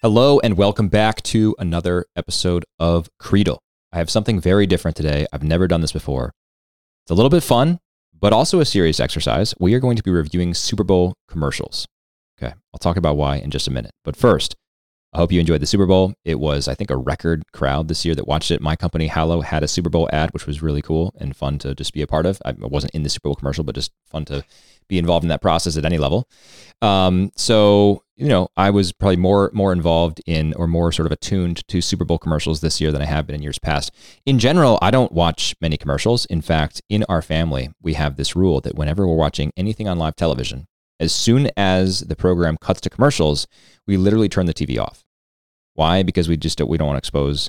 Hello, and welcome back to another episode of Creedle. I have something very different today. I've never done this before. It's a little bit fun, but also a serious exercise. We are going to be reviewing Super Bowl commercials. Okay, I'll talk about why in just a minute. But first, I hope you enjoyed the Super Bowl. It was, I think, a record crowd this year that watched it. My company, Hallow, had a Super Bowl ad, which was really cool and fun to just be a part of. I wasn't in the Super Bowl commercial, but just fun to be involved in that process at any level. Um, so, you know, I was probably more more involved in or more sort of attuned to Super Bowl commercials this year than I have been in years past. In general, I don't watch many commercials. In fact, in our family, we have this rule that whenever we're watching anything on live television, as soon as the program cuts to commercials, we literally turn the TV off. Why? Because we just we don't want to expose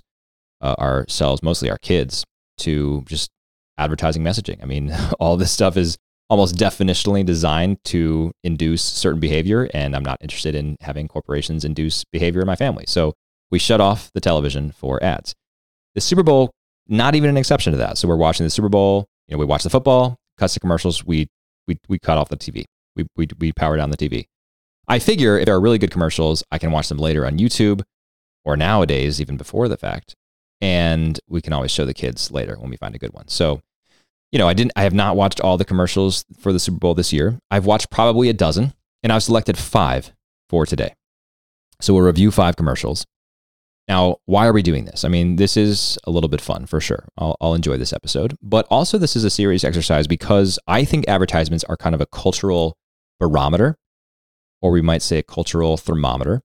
uh, ourselves, mostly our kids, to just advertising messaging. I mean, all this stuff is almost definitionally designed to induce certain behavior, and I'm not interested in having corporations induce behavior in my family. So we shut off the television for ads. The Super Bowl, not even an exception to that. So we're watching the Super Bowl. You know, we watch the football, cuts to commercials. We we we cut off the TV. We we we power down the TV. I figure if there are really good commercials, I can watch them later on YouTube or nowadays even before the fact, and we can always show the kids later when we find a good one. So you know, I didn't I have not watched all the commercials for the Super Bowl this year. I've watched probably a dozen, and I've selected 5 for today. So we'll review 5 commercials. Now, why are we doing this? I mean, this is a little bit fun for sure. I'll, I'll, enjoy this episode. But also, this is a serious exercise because I think advertisements are kind of a cultural barometer, or we might say a cultural thermometer.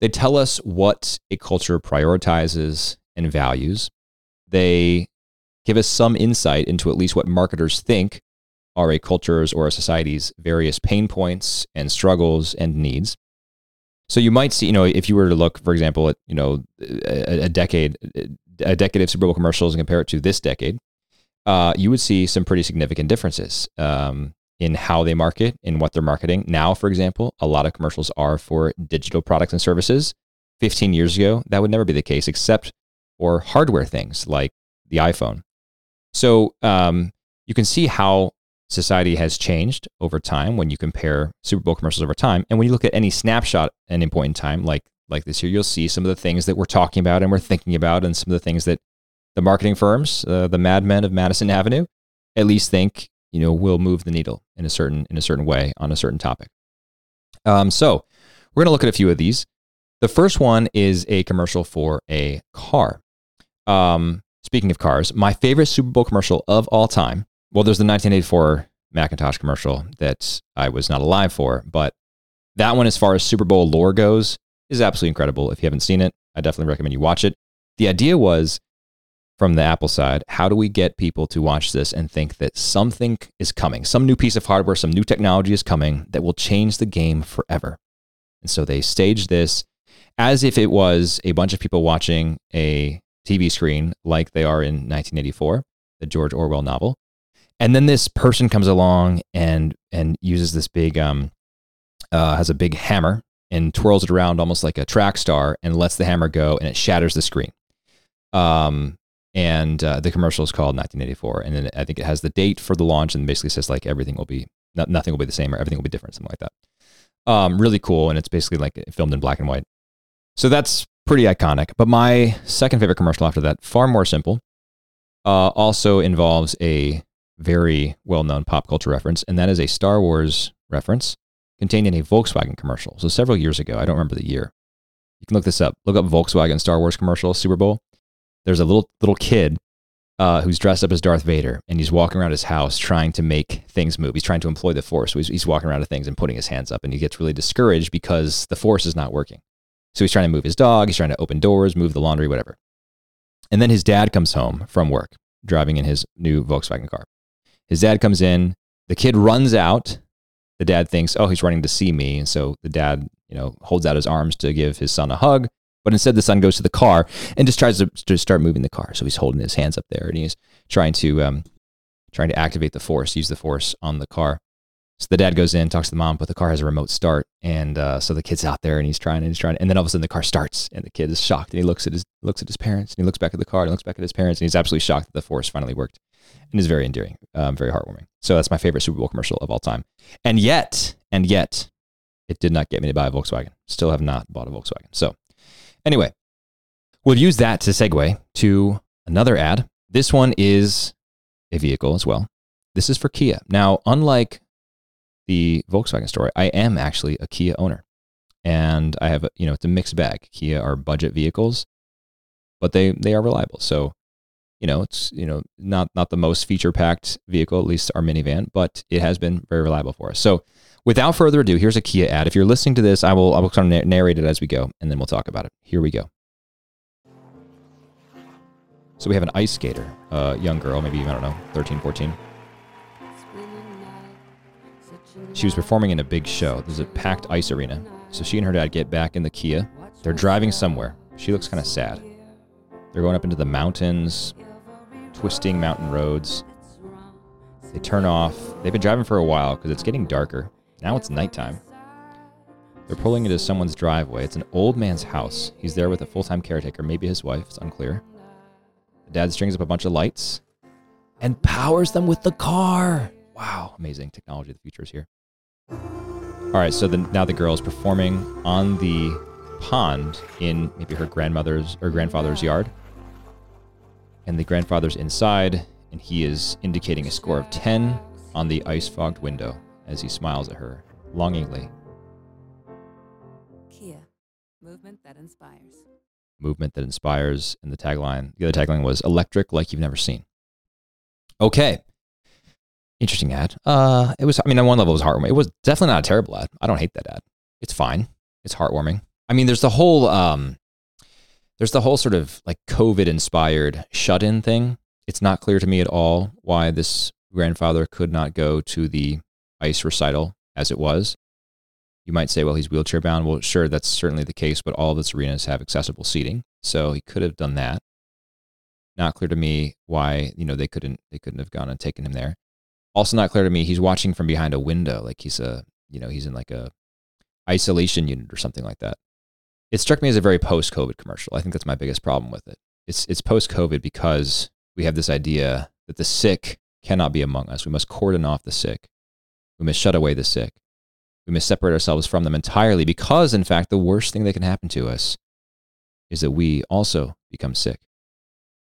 They tell us what a culture prioritizes and values. They give us some insight into at least what marketers think are a culture's or a society's various pain points and struggles and needs. So you might see, you know, if you were to look, for example, at you know a, a decade, a decade of Super Bowl commercials and compare it to this decade, uh, you would see some pretty significant differences um, in how they market, in what they're marketing. Now, for example, a lot of commercials are for digital products and services. 15 years ago, that would never be the case, except for hardware things like the iPhone. So um, you can see how society has changed over time when you compare Super Bowl commercials over time. And when you look at any snapshot at any point in time, like like this year, you'll see some of the things that we're talking about and we're thinking about, and some of the things that the marketing firms, uh, the madmen of Madison Avenue, at least think you know will move the needle in a certain in a certain way on a certain topic. Um, so we're going to look at a few of these. The first one is a commercial for a car. Um, Speaking of cars, my favorite Super Bowl commercial of all time. Well, there's the 1984 Macintosh commercial that I was not alive for, but that one, as far as Super Bowl lore goes, is absolutely incredible. If you haven't seen it, I definitely recommend you watch it. The idea was from the Apple side, how do we get people to watch this and think that something is coming? Some new piece of hardware, some new technology is coming that will change the game forever. And so they staged this as if it was a bunch of people watching a TV screen like they are in 1984, the George Orwell novel. And then this person comes along and and uses this big um uh, has a big hammer and twirls it around almost like a track star and lets the hammer go and it shatters the screen. Um and uh, the commercial is called 1984 and then I think it has the date for the launch and basically says like everything will be nothing will be the same or everything will be different something like that. Um really cool and it's basically like filmed in black and white. So that's pretty iconic. But my second favorite commercial after that, far more simple, uh, also involves a very well known pop culture reference, and that is a Star Wars reference contained in a Volkswagen commercial. So several years ago, I don't remember the year. You can look this up. Look up Volkswagen Star Wars commercial, Super Bowl. There's a little little kid uh, who's dressed up as Darth Vader, and he's walking around his house trying to make things move. He's trying to employ the Force. So he's, he's walking around to things and putting his hands up, and he gets really discouraged because the Force is not working. So he's trying to move his dog, he's trying to open doors, move the laundry, whatever. And then his dad comes home from work, driving in his new Volkswagen car. His dad comes in, the kid runs out. The dad thinks, oh, he's running to see me. And so the dad, you know, holds out his arms to give his son a hug. But instead, the son goes to the car and just tries to, to start moving the car. So he's holding his hands up there and he's trying to um, trying to activate the force, use the force on the car. So the dad goes in, talks to the mom, but the car has a remote start, and uh, so the kid's out there and he's trying and he's trying, and then all of a sudden the car starts, and the kid is shocked, and he looks at his looks at his parents, and he looks back at the car, and looks back at his parents, and he's absolutely shocked that the force finally worked, and is very endearing, um, very heartwarming. So that's my favorite Super Bowl commercial of all time, and yet, and yet, it did not get me to buy a Volkswagen. Still have not bought a Volkswagen. So, anyway, we'll use that to segue to another ad. This one is a vehicle as well. This is for Kia. Now, unlike the Volkswagen story, I am actually a Kia owner. And I have, you know, it's a mixed bag. Kia are budget vehicles, but they they are reliable. So, you know, it's you know not not the most feature packed vehicle, at least our minivan, but it has been very reliable for us. So, without further ado, here's a Kia ad. If you're listening to this, I will I will kind of narrate it as we go, and then we'll talk about it. Here we go. So we have an ice skater, a young girl, maybe I don't know, 13, 14. She was performing in a big show. There's a packed ice arena. So she and her dad get back in the Kia. They're driving somewhere. She looks kind of sad. They're going up into the mountains, twisting mountain roads. They turn off. They've been driving for a while because it's getting darker. Now it's nighttime. They're pulling into someone's driveway. It's an old man's house. He's there with a full time caretaker, maybe his wife. It's unclear. The dad strings up a bunch of lights and powers them with the car. Wow, amazing technology. The future is here. All right, so the, now the girl is performing on the pond in maybe her grandmother's or grandfather's yard. And the grandfather's inside, and he is indicating a score of 10 on the ice fogged window as he smiles at her longingly. Kia, movement that inspires. Movement that inspires. And the tagline, the other tagline was electric like you've never seen. Okay. Interesting ad. Uh, it was, I mean, on one level, it was heartwarming. It was definitely not a terrible ad. I don't hate that ad. It's fine. It's heartwarming. I mean, there's the whole, um, there's the whole sort of like COVID inspired shut in thing. It's not clear to me at all why this grandfather could not go to the ice recital as it was. You might say, well, he's wheelchair bound. Well, sure, that's certainly the case, but all of its arenas have accessible seating. So he could have done that. Not clear to me why, you know, they couldn't they couldn't have gone and taken him there. Also not clear to me he's watching from behind a window, like he's a you know, he's in like a isolation unit or something like that. It struck me as a very post-COVID commercial. I think that's my biggest problem with it. It's it's post-COVID because we have this idea that the sick cannot be among us. We must cordon off the sick. We must shut away the sick. We must separate ourselves from them entirely because, in fact, the worst thing that can happen to us is that we also become sick.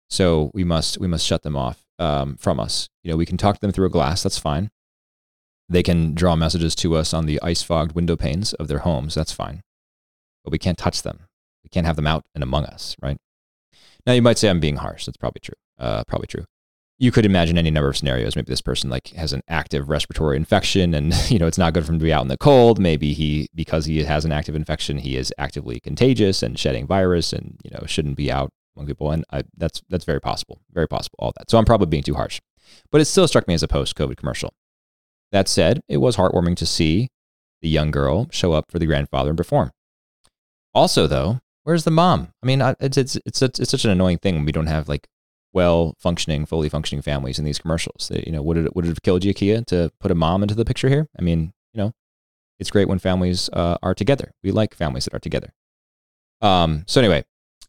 So we must we must shut them off um, from us. You know, we can talk to them through a glass. That's fine. They can draw messages to us on the ice fogged window panes of their homes. That's fine. But we can't touch them. We can't have them out and among us, right? Now you might say I'm being harsh. That's probably true. Uh, probably true. You could imagine any number of scenarios. Maybe this person like has an active respiratory infection, and you know it's not good for him to be out in the cold. Maybe he, because he has an active infection, he is actively contagious and shedding virus, and you know shouldn't be out among people. And I, that's that's very possible, very possible. All that. So I'm probably being too harsh, but it still struck me as a post-COVID commercial. That said, it was heartwarming to see the young girl show up for the grandfather and perform. Also, though, where's the mom? I mean, it's it's it's it's, such an annoying thing when we don't have like well functioning, fully functioning families in these commercials. You know, would it would it have killed you, Kia, to put a mom into the picture here? I mean, you know, it's great when families uh, are together. We like families that are together. Um, so anyway,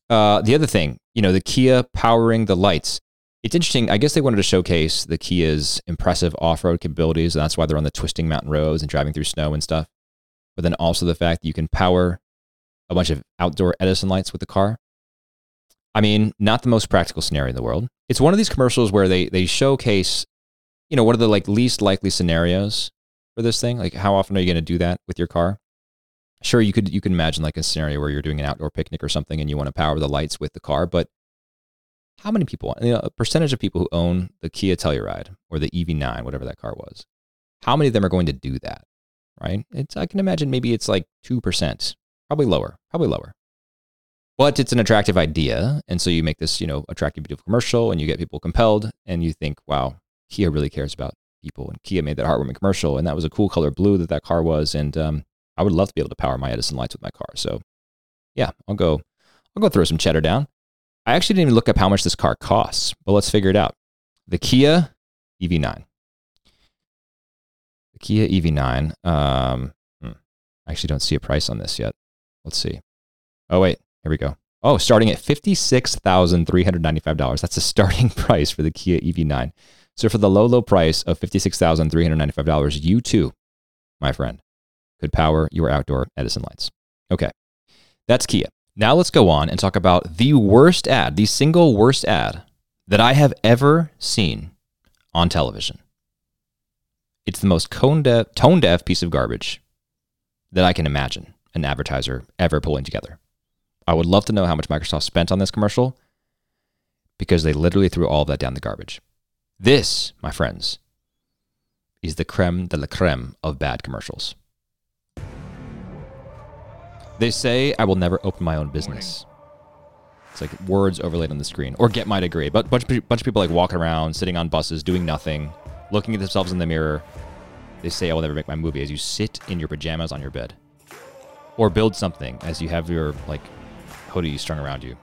uh, the other thing, you know, the Kia powering the lights. It's interesting. I guess they wanted to showcase the Kia's impressive off-road capabilities, and that's why they're on the twisting mountain roads and driving through snow and stuff. But then also the fact that you can power a bunch of outdoor Edison lights with the car. I mean, not the most practical scenario in the world. It's one of these commercials where they they showcase, you know, what are the like least likely scenarios for this thing? Like, how often are you going to do that with your car? Sure, you could you can imagine like a scenario where you're doing an outdoor picnic or something, and you want to power the lights with the car, but how many people? You know, a percentage of people who own the Kia Telluride or the EV9, whatever that car was, how many of them are going to do that? Right? It's I can imagine maybe it's like two percent, probably lower, probably lower but it's an attractive idea and so you make this you know attractive beautiful commercial and you get people compelled and you think wow kia really cares about people and kia made that heartwarming commercial and that was a cool color blue that that car was and um, i would love to be able to power my edison lights with my car. So yeah i'll go i'll go throw some cheddar down. I actually didn't even look up how much this car costs but let's figure it out. The kia ev9 the kia ev9 um, hmm, i actually don't see a price on this yet. Let's see. Oh wait here we go. Oh, starting at $56,395. That's the starting price for the Kia EV9. So for the low, low price of $56,395, you too, my friend, could power your outdoor Edison lights. Okay, that's Kia. Now let's go on and talk about the worst ad, the single worst ad that I have ever seen on television. It's the most tone deaf, piece of garbage that I can imagine an advertiser ever pulling together. I would love to know how much Microsoft spent on this commercial because they literally threw all of that down the garbage. This, my friends, is the creme de la creme of bad commercials. They say I will never open my own business. It's like words overlaid on the screen, or get my degree. But bunch of, bunch of people like walking around, sitting on buses, doing nothing, looking at themselves in the mirror. They say I will never make my movie as you sit in your pajamas on your bed, or build something as you have your like hoodie strung around you.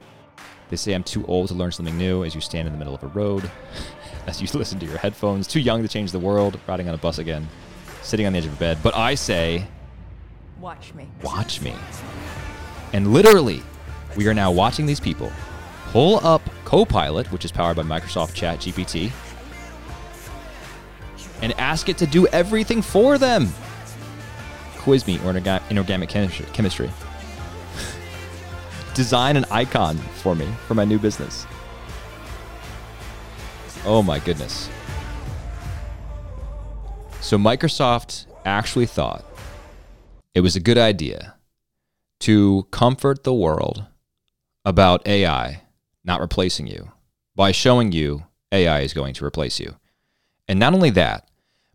They say I'm too old to learn something new as you stand in the middle of a road, as you listen to your headphones, too young to change the world, riding on a bus again, sitting on the edge of a bed. But I say, Watch me. watch me. And literally, we are now watching these people pull up Copilot, which is powered by Microsoft Chat GPT, and ask it to do everything for them. Quiz me or inorga- inorganic chemistry. Design an icon for me for my new business. Oh my goodness. So Microsoft actually thought it was a good idea to comfort the world about AI not replacing you by showing you AI is going to replace you. And not only that,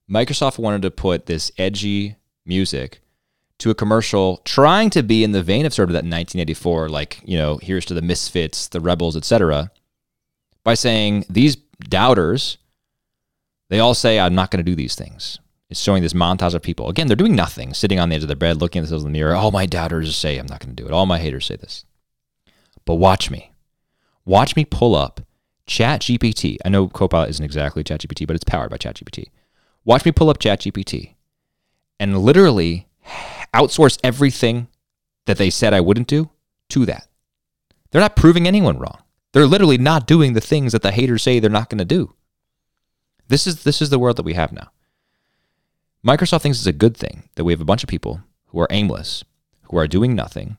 Microsoft wanted to put this edgy music to a commercial trying to be in the vein of sort of that 1984 like, you know, here's to the misfits, the rebels, etc. by saying these doubters they all say I'm not going to do these things. It's showing this montage of people. Again, they're doing nothing, sitting on the edge of their bed, looking at themselves in the mirror. All my doubters say I'm not going to do it. All my haters say this. But watch me. Watch me pull up ChatGPT. I know Copilot isn't exactly ChatGPT, but it's powered by ChatGPT. Watch me pull up ChatGPT and literally outsource everything that they said I wouldn't do to that. They're not proving anyone wrong. They're literally not doing the things that the haters say they're not going to do. This is this is the world that we have now. Microsoft thinks it's a good thing that we have a bunch of people who are aimless, who are doing nothing,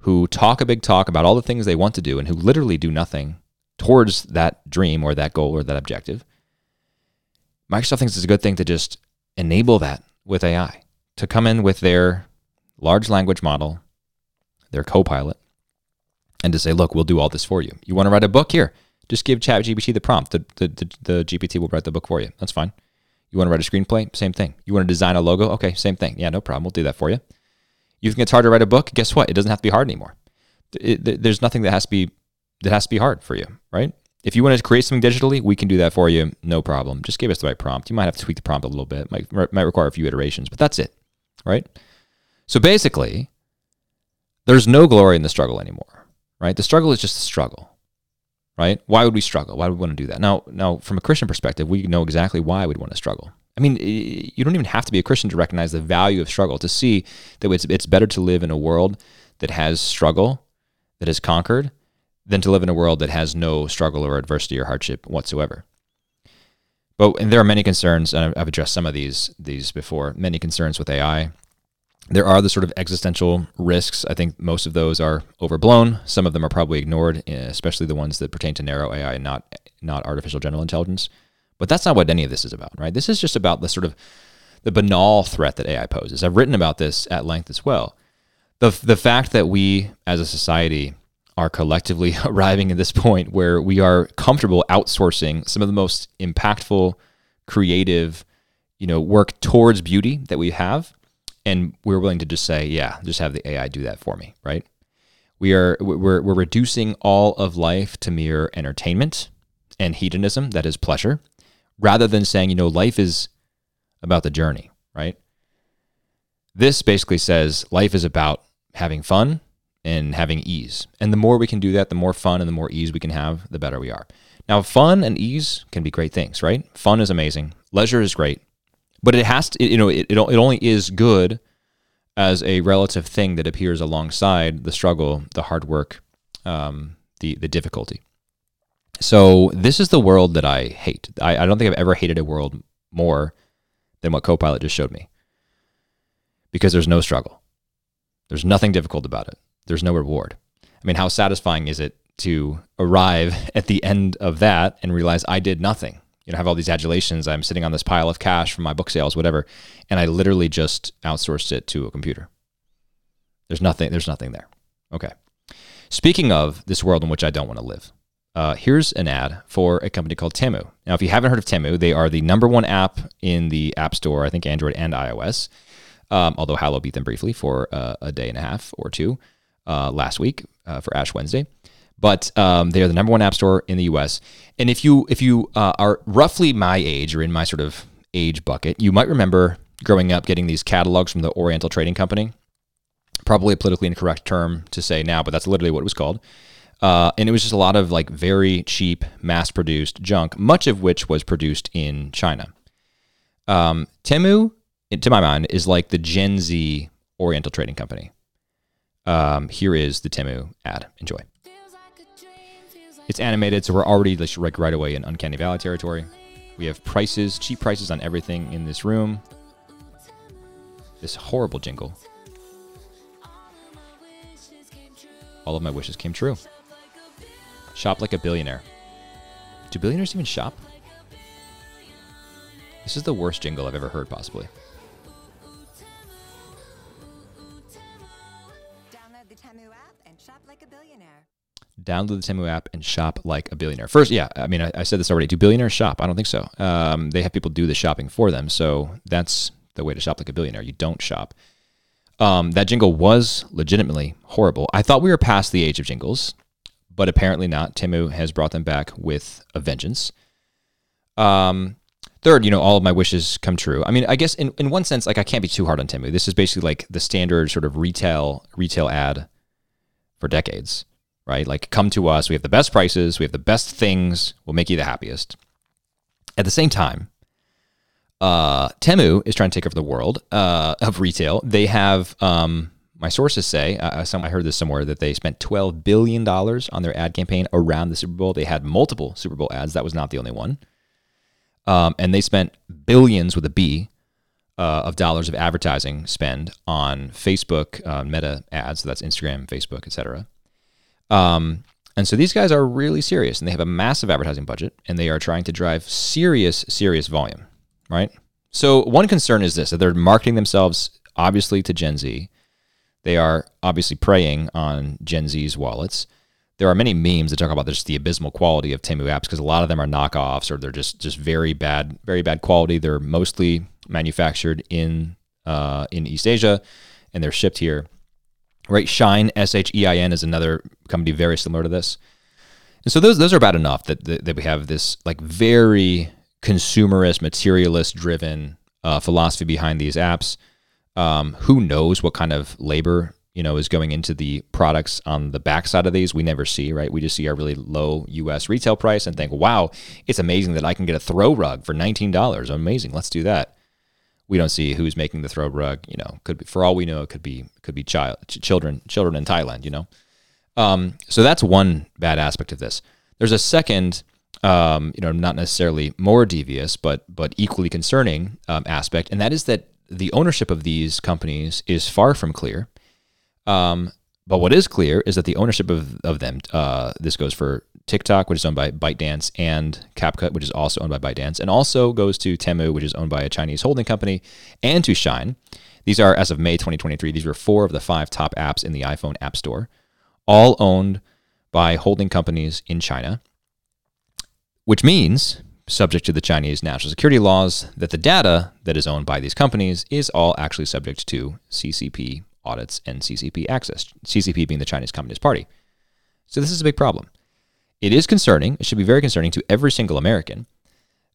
who talk a big talk about all the things they want to do and who literally do nothing towards that dream or that goal or that objective. Microsoft thinks it's a good thing to just enable that with AI, to come in with their large language model, their copilot, and to say, look, we'll do all this for you. You want to write a book? Here, just give ChatGPT the prompt. The, the, the, the GPT will write the book for you. That's fine. You want to write a screenplay? Same thing. You want to design a logo? Okay, same thing. Yeah, no problem. We'll do that for you. You think it's hard to write a book? Guess what? It doesn't have to be hard anymore. It, there's nothing that has to be that has to be hard for you, right? If you want to create something digitally, we can do that for you, no problem. Just give us the right prompt. You might have to tweak the prompt a little bit. Might might require a few iterations, but that's it, right? So basically, there's no glory in the struggle anymore, right? The struggle is just a struggle, right? Why would we struggle? Why would we want to do that? Now, now from a Christian perspective, we know exactly why we'd want to struggle. I mean, you don't even have to be a Christian to recognize the value of struggle, to see that it's, it's better to live in a world that has struggle, that is conquered, than to live in a world that has no struggle or adversity or hardship whatsoever. But there are many concerns, and I've addressed some of these these before. Many concerns with AI. There are the sort of existential risks. I think most of those are overblown. Some of them are probably ignored, eh, especially the ones that pertain to narrow AI and not not artificial general intelligence. But that's not what any of this is about, right? This is just about the sort of the banal threat that AI poses. I've written about this at length as well. The the fact that we as a society are collectively arriving at this point where we are comfortable outsourcing some of the most impactful, creative, you know, work towards beauty that we have, and we're willing to just say, yeah, just have the AI do that for me, right? We are we're we're reducing all of life to mere entertainment and hedonism, that is pleasure, rather than saying, you know, life is about the journey, right? This basically says life is about having fun and having ease. And the more we can do that, the more fun and the more ease we can have, the better we are. Now, fun and ease can be great things, right? Fun is amazing, leisure is great, but it has to, you know, it, it only is good as a relative thing that appears alongside the struggle, the hard work, um, the the difficulty. So this is the world that I hate. I, I don't think I've ever hated a world more than what Copilot just showed me because there's no struggle. There's nothing difficult about it. There's no reward. I mean, how satisfying is it to arrive at the end of that and realize I did nothing? You know, have all these adulations. I'm sitting on this pile of cash from my book sales, whatever, and I literally just outsourced it to a computer. There's nothing. There's nothing there. Okay. Speaking of this world in which I don't want to live, uh, here's an ad for a company called Temu. Now, if you haven't heard of Temu, they are the number one app in the App Store, I think Android and iOS. Um, although Hallow beat them briefly for uh, a day and a half or two uh, last week uh, for Ash Wednesday. But um, they are the number one app store in the U.S. And if you if you uh, are roughly my age or in my sort of age bucket, you might remember growing up getting these catalogs from the Oriental Trading Company. Probably a politically incorrect term to say now, but that's literally what it was called. Uh, and it was just a lot of like very cheap, mass produced junk, much of which was produced in China. Um, Temu, to my mind, is like the Gen Z Oriental Trading Company. Um, here is the Temu ad. Enjoy. It's animated, so we're already like right away in Uncanny Valley territory. We have prices, cheap prices on everything in this room. This horrible jingle. All of my wishes came true. Shop like a billionaire. Do billionaires even shop? This is the worst jingle I've ever heard, possibly. Download the Temu app and shop like a billionaire. First, yeah, I mean, I, I said this already. Do billionaires shop? I don't think so. Um, they have people do the shopping for them. So that's the way to shop like a billionaire. You don't shop. Um, that jingle was legitimately horrible. I thought we were past the age of jingles, but apparently not. Temu has brought them back with a vengeance. Um, third, you know, all of my wishes come true. I mean, I guess in, in one sense, like I can't be too hard on Temu. This is basically like the standard sort of retail retail ad for decades, right? Like come to us, we have the best prices, we have the best things, we'll make you the happiest. At the same time, uh, Temu is trying to take over the world uh, of retail. They have, um, my sources say, uh, some, I heard this somewhere, that they spent $12 billion on their ad campaign around the Super Bowl. They had multiple Super Bowl ads. That was not the only one. Um, and they spent billions with a B uh, of dollars of advertising spend on Facebook uh, Meta ads. So that's Instagram, Facebook, etc. Um, and so these guys are really serious, and they have a massive advertising budget, and they are trying to drive serious, serious volume right? So one concern is this: that they're marketing themselves obviously to Gen Z. They are obviously preying on Gen Z's wallets. There are many memes that talk about just the abysmal quality of Temu apps because a lot of them are knockoffs or they're just just very bad, very bad quality. They're mostly manufactured in uh, in East Asia and they're shipped here. Right? Shein, S H E I N is another company very similar to this. And so those those are bad enough that that, that we have this like very consumerist, materialist driven uh, philosophy behind these apps. Um, who knows what kind of labor you know is going into the products on the backside of these? We never see, right? We just see our really low U.S. retail price and think, "Wow, it's amazing that I can get a throw rug for nineteen dollars. Amazing, let's do that." We don't see who's making the throw rug. You know, could be for all we know, it could be could be child ch- children children in Thailand. You know, um, so that's one bad aspect of this. There's a second um, you know, not necessarily more devious, but but equally concerning um, aspect, and that is that the ownership of these companies is far from clear. Um, but what is clear is that the ownership of, of them, uh, this goes for TikTok, which is owned by ByteDance, and CapCut, which is also owned by ByteDance, and also goes to Temu, which is owned by a Chinese holding company, and to Shein. These are, as of May 2023, these were four of the five top apps in the iPhone App Store, all owned by holding companies in China which means, subject to the Chinese national security laws, that the data that is owned by these companies is all actually subject to CCP audits and CCP access, CCP being the Chinese Communist Party. So this is a big problem. It is concerning, it should be very concerning to every single American,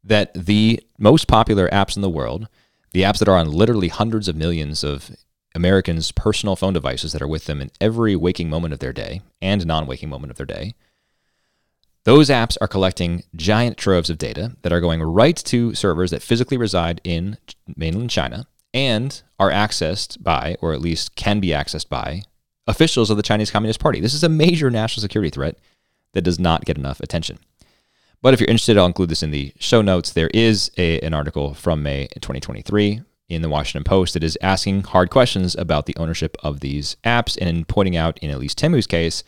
that the most popular apps in the world, the apps that are on literally hundreds of millions of Americans' personal phone devices that are with them in every waking moment of their day and non waking moment of their day, those apps are collecting giant troves of data that are going right to servers that physically reside in mainland China and are accessed by, or at least can be accessed by, officials of the Chinese Communist Party. This is a major national security threat that does not get enough attention. But if you're interested, I'll include this in the show notes. There is a, an article from May 2023 in the Washington Post that is asking hard questions about the ownership of these apps and pointing out, in at least Temu's case,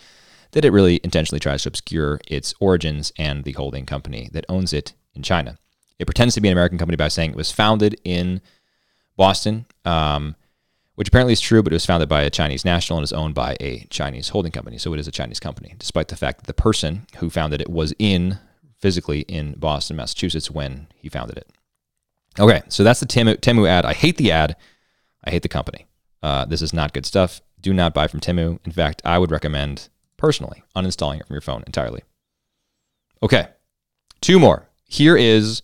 that it really intentionally tries to obscure its origins and the holding company that owns it in China. It pretends to be an American company by saying it was founded in Boston, um, which apparently is true, but it was founded by a Chinese national and is owned by a Chinese holding company. So it is a Chinese company, despite the fact that the person who founded it was in physically in Boston, Massachusetts when he founded it. Okay, so that's the Temu, Temu ad. I hate the ad. I hate the company. Uh, this is not good stuff. Do not buy from Temu. In fact, I would recommend personally uninstalling it from your phone entirely. Okay, two more. Here is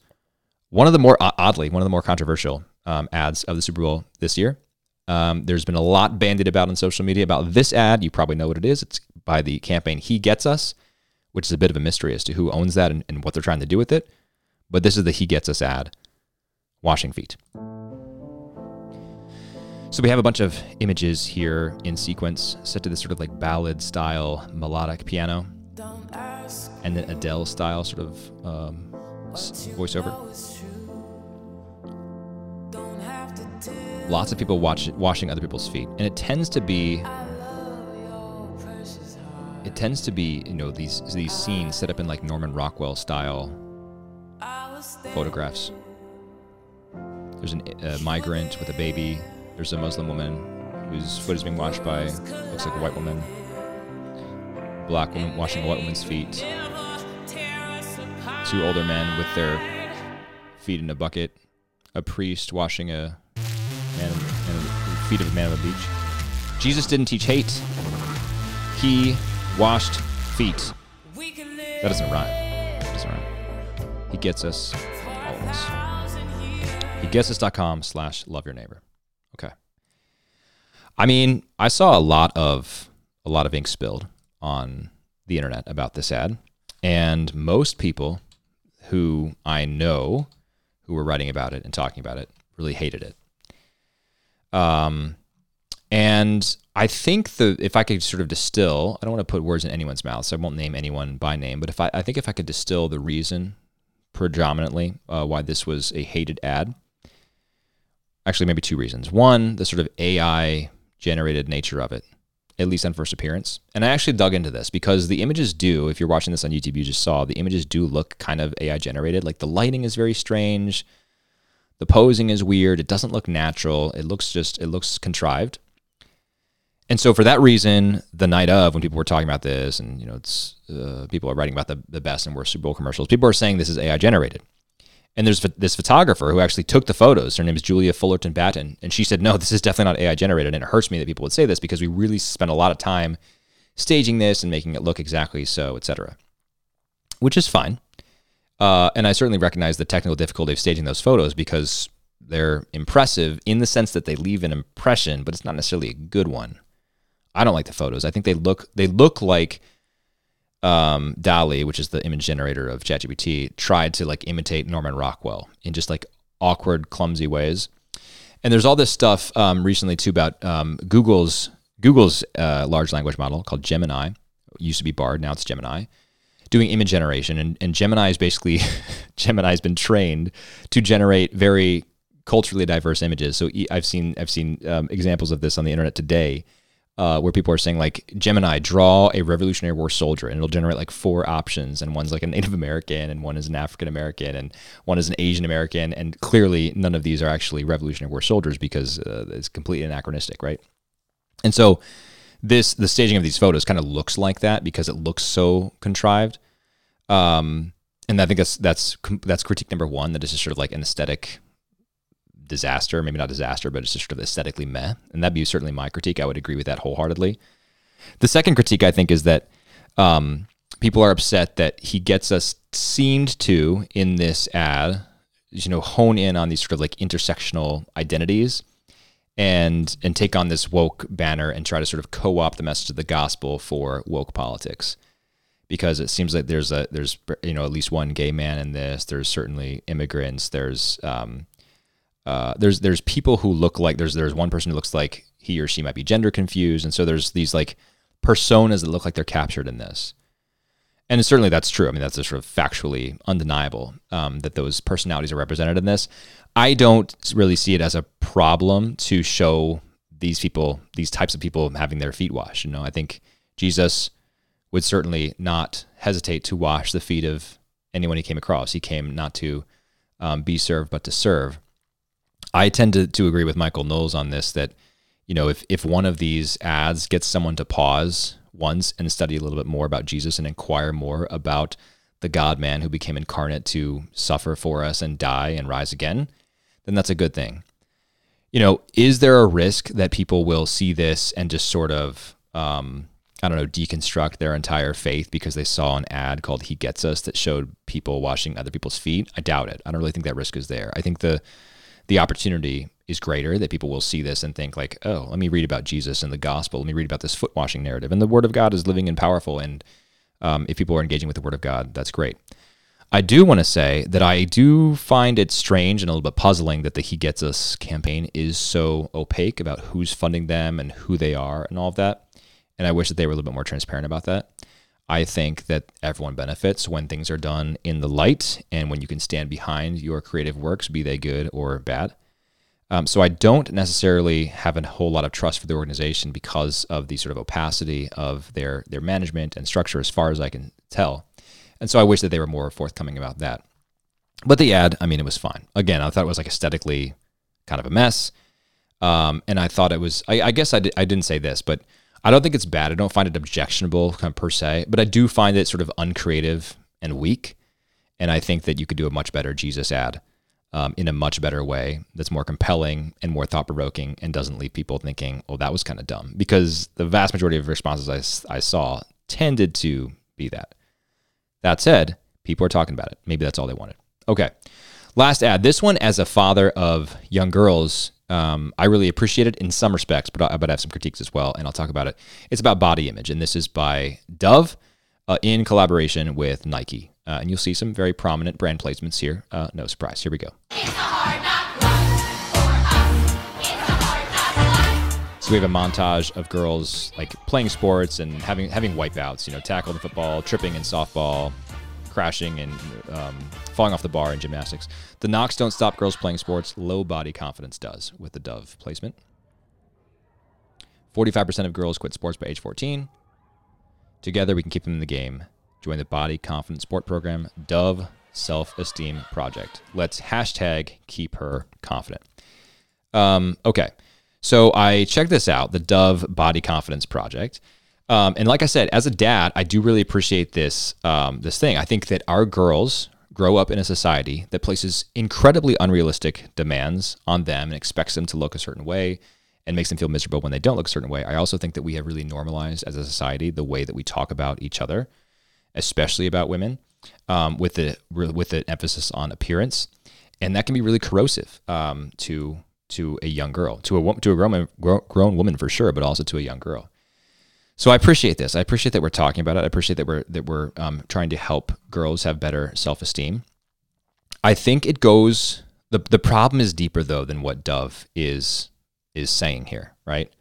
one of the more oddly one of the more controversial um, ads of the Super Bowl this year. Um, there's been a lot bandied about on social media about this ad. You probably know what it is. It's by the campaign He Gets Us, which is a bit of a mystery as to who owns that and, and what they're trying to do with it. But this is the He Gets Us ad washing feet. So we have a bunch of images here in sequence set to this sort of like ballad style melodic piano and then Adele style sort of um, voiceover. Lots of people watch washing other people's feet, and it tends to be it tends to be you know these these scenes set up in like Norman Rockwell style photographs. There's a uh, migrant with a baby. There's a Muslim woman whose foot is being washed by looks like a white woman. Black woman washing a white woman's feet. Two older men with their feet in a bucket. A priest washing a man and feet of a man on the beach. Jesus didn't teach hate. He washed feet. That doesn't rhyme. That doesn't rhyme. He gets us, all of us. He gets us.com slash love your neighbor. Okay. I mean, I saw a lot of a lot of ink spilled on the internet about this ad, and most people who I know who were writing about it and talking about it really hated it. Um, and I think the if I could sort of distill, I don't want to put words in anyone's mouth, so I won't name anyone by name. But if I, I think if I could distill the reason predominantly uh, why this was a hated ad, actually maybe two reasons. One, the sort of AI generated nature of it, at least on first appearance. And I actually dug into this because the images do, if you're watching this on YouTube, you just saw the images do look kind of AI generated. Like the lighting is very strange. The posing is weird. It doesn't look natural. It looks just, it looks contrived. And so for that reason, the night of, when people were talking about this, and you know, it's uh, people are writing about the, the best and worst Super Bowl commercials, people are saying this is AI generated. And there's this photographer who actually took the photos. Her name is Julia Fullerton Batten. And she said, no, this is definitely not AI generated. And it hurts me that people would say this because we really spent a lot of time staging this and making it look exactly so, etc. Which is fine. Uh, and I certainly recognize the technical difficulty of staging those photos because they're impressive in the sense that they leave an impression, but it's not necessarily a good one. I don't like the photos. I think they look they look like um, which is the image generator of ChatGPT, tried to like imitate Norman Rockwell in just like awkward, clumsy ways. And there's all this stuff um, recently too about um, Google's Google's uh, large language model called Gemini. It used to be Bard, now it's Gemini, doing image generation. And, and Gemini is basically Gemini has been trained to generate very culturally diverse images. So I've seen I've seen um, examples of this on the internet today uh, where people are saying like Gemini, draw a Revolutionary War soldier, and it'll generate like four options, and one's like a Native American, and one is an African American, and one is an Asian American, and clearly none of these are actually Revolutionary War soldiers because uh, it's completely anachronistic, right? And so this the staging of these photos kind of looks like that because it looks so contrived. Um, and I think that's that's that's critique number one. That is just sort of like an aesthetic disaster, maybe not disaster, but it's just sort of aesthetically meh. And that'd be certainly my critique. I would agree with that wholeheartedly. The second critique, I think, is that um, people are upset that he gets us seemed to in this ad, you know, hone in on these sort of like intersectional identities and and take on this woke banner and try to sort of co-opt the message of the gospel for woke politics. Because it seems like there's a there's you know at least one gay man in this. There's certainly immigrants. There's um, uh, there's there's people who look like there's there's one person who looks like he or she might be gender confused, and so there's these like personas that look like they're captured in this. And certainly that's true. I mean, that's sort of factually undeniable um, that those personalities are represented in this. I don't really see it as a problem to show these people, these types of people having their feet washed. You know, I think Jesus would certainly not hesitate to wash the feet of anyone he came across. He came not to um, be served, but to serve. I tend to, to agree with Michael Knowles on this that, you know, if, if one of these ads gets someone to pause once and study a little bit more about Jesus and inquire more about the God man who became incarnate to suffer for us and die and rise again, then that's a good thing. You know, is there a risk that people will see this and just sort of, um, I don't know, deconstruct their entire faith because they saw an ad called He Gets Us that showed people washing other people's feet? I doubt it. I don't really think that risk is there. I think the the opportunity is greater that people will see this and think like, oh, let me read about Jesus and the gospel. Let me read about this foot washing narrative. And the word of God is living and powerful. And um, if people are engaging with the word of God, that's great. I do want to say that I do find it strange and a little bit puzzling that the He Gets Us campaign is so opaque about who's funding them and who they are and all of that. And I wish that they were a little bit more transparent about that. I think that everyone benefits when things are done in the light and when you can stand behind your creative works, be they good or bad. Um, so I don't necessarily have a whole lot of trust for the organization because of the sort of opacity of their their management and structure, as far as I can tell. And so I wish that they were more forthcoming about that. But the ad, I mean, it was fine. Again, I thought it was like aesthetically kind of a mess. Um, and I thought it was, I, I guess I, di- I didn't say this, but I don't think it's bad. I don't find it objectionable kind of per se, but I do find it sort of uncreative and weak. And I think that you could do a much better Jesus ad um, in a much better way that's more compelling and more thought provoking and doesn't leave people thinking, oh, that was kind of dumb. Because the vast majority of responses I, I saw tended to be that. That said, people are talking about it. Maybe that's all they wanted. Okay. Last ad. This one, as a father of young girls, um, I really appreciate it in some respects, but I, but I have some critiques as well, and I'll talk about it. It's about body image, and this is by Dove uh, in collaboration with Nike. Uh, and you'll see some very prominent brand placements here. Uh, no surprise. Here we go. So we have a montage of girls like playing sports and having having wipeouts. You know, tackle in football, tripping in softball, crashing and um, falling off the bar in gymnastics. The knocks don't stop girls playing sports. Low body confidence does with the Dove placement. 45% of girls quit sports by age 14. Together, we can keep them in the game. Join the Body Confidence Sport Program, Dove Self Esteem Project. Let's hashtag keep her confident. Um, okay, so I checked this out, the Dove Body Confidence Project. Um, and like I said, as a dad, I do really appreciate this um, this thing. I think that our girls grow up in a society that places incredibly unrealistic demands on them and expects them to look a certain way and makes them feel miserable when they don't look a certain way. I also think that we have really normalized as a society the way that we talk about each other, especially about women, um, with the with the emphasis on appearance, and that can be really corrosive um, to to a young girl, to a to a grown grown woman for sure, but also to a young girl. So I appreciate this. I appreciate that we're talking about it. I appreciate that we're that we're um, trying to help girls have better self esteem. I think it goes. the The problem is deeper though than what Dove is is saying here, right?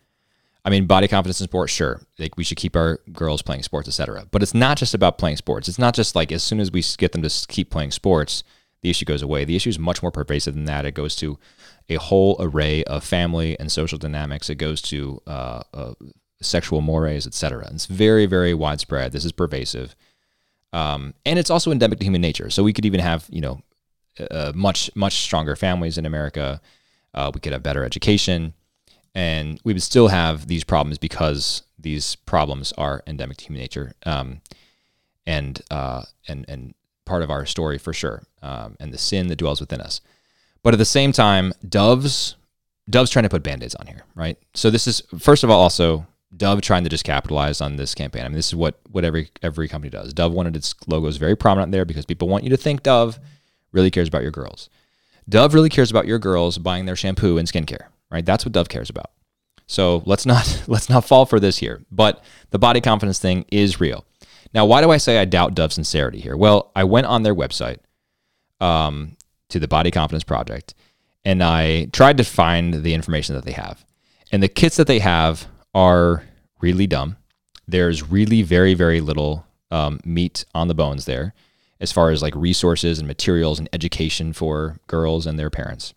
I mean, body confidence in sports, sure. Like we should keep our girls playing sports, etc. But it's not just about playing sports. It's not just like as soon as we get them to keep playing sports, the issue goes away. The issue is much more pervasive than that. It goes to a whole array of family and social dynamics. It goes to uh, uh, sexual mores, etc. It's very, very widespread. This is pervasive, um, and it's also endemic to human nature. So we could even have, you know, uh, much, much stronger families in America. Uh, we could have better education, and we would still have these problems because these problems are endemic to human nature, um, and uh, and and part of our story for sure, um, and the sin that dwells within us. But at the same time, Dove's Dove's trying to put band-aids on here, right? So this is first of all also Dove trying to just capitalize on this campaign. I mean, this is what what every every company does. Dove wanted its logos very prominent there because people want you to think Dove really cares about your girls. Dove really cares about your girls buying their shampoo and skincare, right? That's what Dove cares about. So let's not let's not fall for this here. But the body confidence thing is real. Now, why do I say I doubt Dove's sincerity here? Well, I went on their website um, to the Body Confidence Project, and I tried to find the information that they have. And the kits that they have are really dumb. There's really very, very little um, meat on the bones there as far as like resources and materials and education for girls and their parents.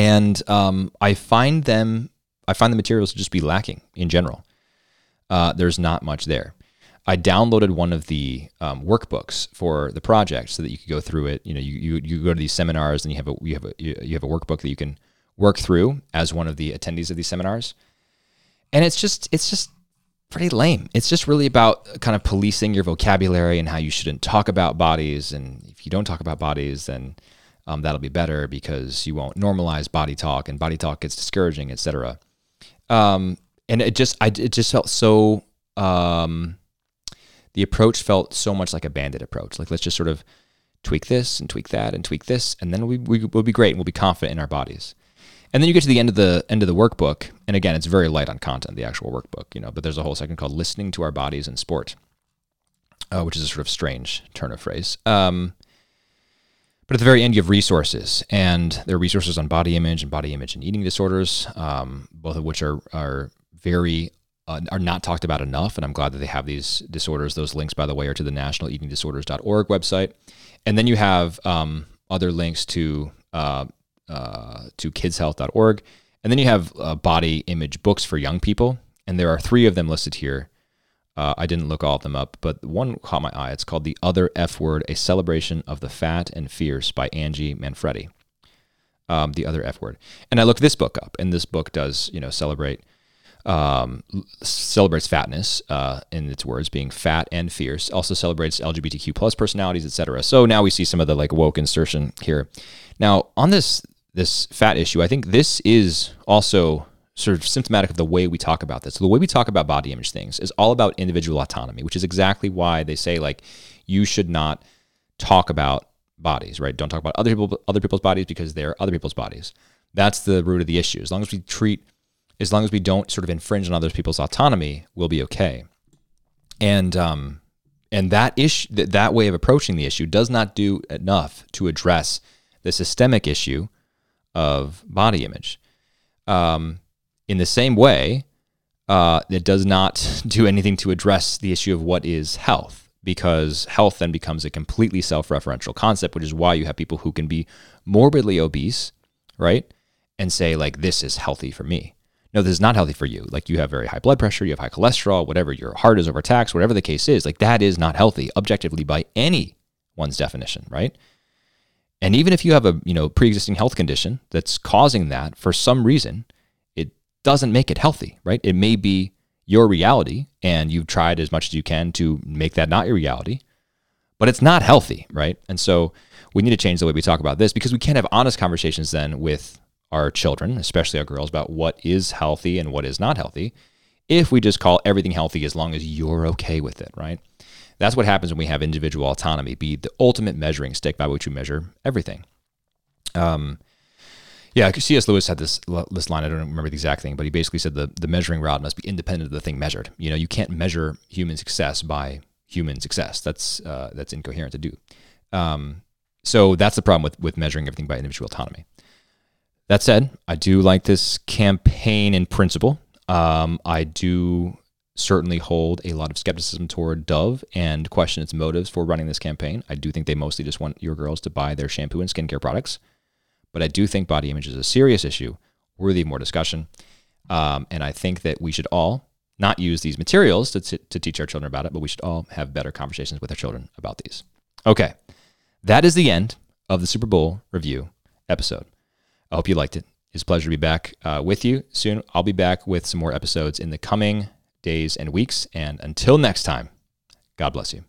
And um, I find them, I find the materials to just be lacking in general. Uh, there's not much there. I downloaded one of the um, workbooks for the project so that you could go through it. You know, you, you, you go to these seminars and you have a you have a you have a workbook that you can work through as one of the attendees of these seminars. And it's just it's just pretty lame. It's just really about kind of policing your vocabulary and how you shouldn't talk about bodies. And if you don't talk about bodies, then um, that'll be better because you won't normalize body talk, and body talk gets discouraging, etc. Um, and it just I it just felt so um, the approach felt so much like a bandit approach. Like let's just sort of tweak this and tweak that and tweak this, and then we, we will be great and we'll be confident in our bodies. And then you get to the end of the end of the workbook, and again, it's very light on content, the actual workbook, you know. But there's a whole section called "Listening to Our Bodies in Sport," uh, which is a sort of strange turn of phrase. Um, but at the very end, you have resources, and there are resources on body image and body image and eating disorders, um, both of which are are very uh, are not talked about enough. And I'm glad that they have these disorders. Those links, by the way, are to the National Eating Disorders.org website. And then you have um, other links to uh, uh, to kidshealth.org. And then you have uh, body image books for young people. And there are three of them listed here. Uh, I didn't look all of them up, but one caught my eye. It's called The Other F Word, A Celebration of the Fat and Fierce by Angie Manfredi. Um, the Other F Word. And I looked this book up, and this book does, you know, celebrate um, celebrates fatness uh, in its words, being fat and fierce. Also celebrates LGBTQ plus personalities, etc. So now we see some of the like woke insertion here. Now on this this fat issue, I think this is also sort of symptomatic of the way we talk about this. So the way we talk about body image things is all about individual autonomy, which is exactly why they say like you should not talk about bodies, right? Don't talk about other people other people's bodies because they're other people's bodies. That's the root of the issue. As long as we treat as long as we don't sort of infringe on other people's autonomy, we'll be okay. And um and that issue that, that way of approaching the issue does not do enough to address the systemic issue of body image. Um, in the same way, uh, it does not do anything to address the issue of what is health, because health then becomes a completely self referential concept, which is why you have people who can be morbidly obese, right? And say, like, this is healthy for me. No, this is not healthy for you. Like, you have very high blood pressure, you have high cholesterol, whatever, your heart is overtaxed, whatever the case is. Like, that is not healthy objectively by anyone's definition, right? And even if you have a you know pre-existing health condition that's causing that for some reason, doesn't make it healthy, right? It may be your reality, and you've tried as much as you can to make that not your reality, but it's not healthy, right? And so we need to change the way we talk about this because we can't have honest conversations then with our children, especially our girls, about what is healthy and what is not healthy. If we just call everything healthy as long as you're okay with it, right? That's what happens when we have individual autonomy be the ultimate measuring stick by which we measure everything. Um, yeah, C.S. Lewis had this this line. I don't remember the exact thing, but he basically said the the measuring rod must be independent of the thing measured. You know, you can't measure human success by human success. That's uh, that's incoherent to do. Um, so that's the problem with with measuring everything by individual autonomy. That said, I do like this campaign in principle. Um, I do certainly hold a lot of skepticism toward Dove and question its motives for running this campaign. I do think they mostly just want your girls to buy their shampoo and skincare products. But I do think body image is a serious issue, worthy of more discussion. Um, and I think that we should all not use these materials to, t- to teach our children about it, but we should all have better conversations with our children about these. Okay, that is the end of the Super Bowl review episode. I hope you liked it. It's a pleasure to be back uh, with you soon. I'll be back with some more episodes in the coming days and weeks. And until next time, God bless you.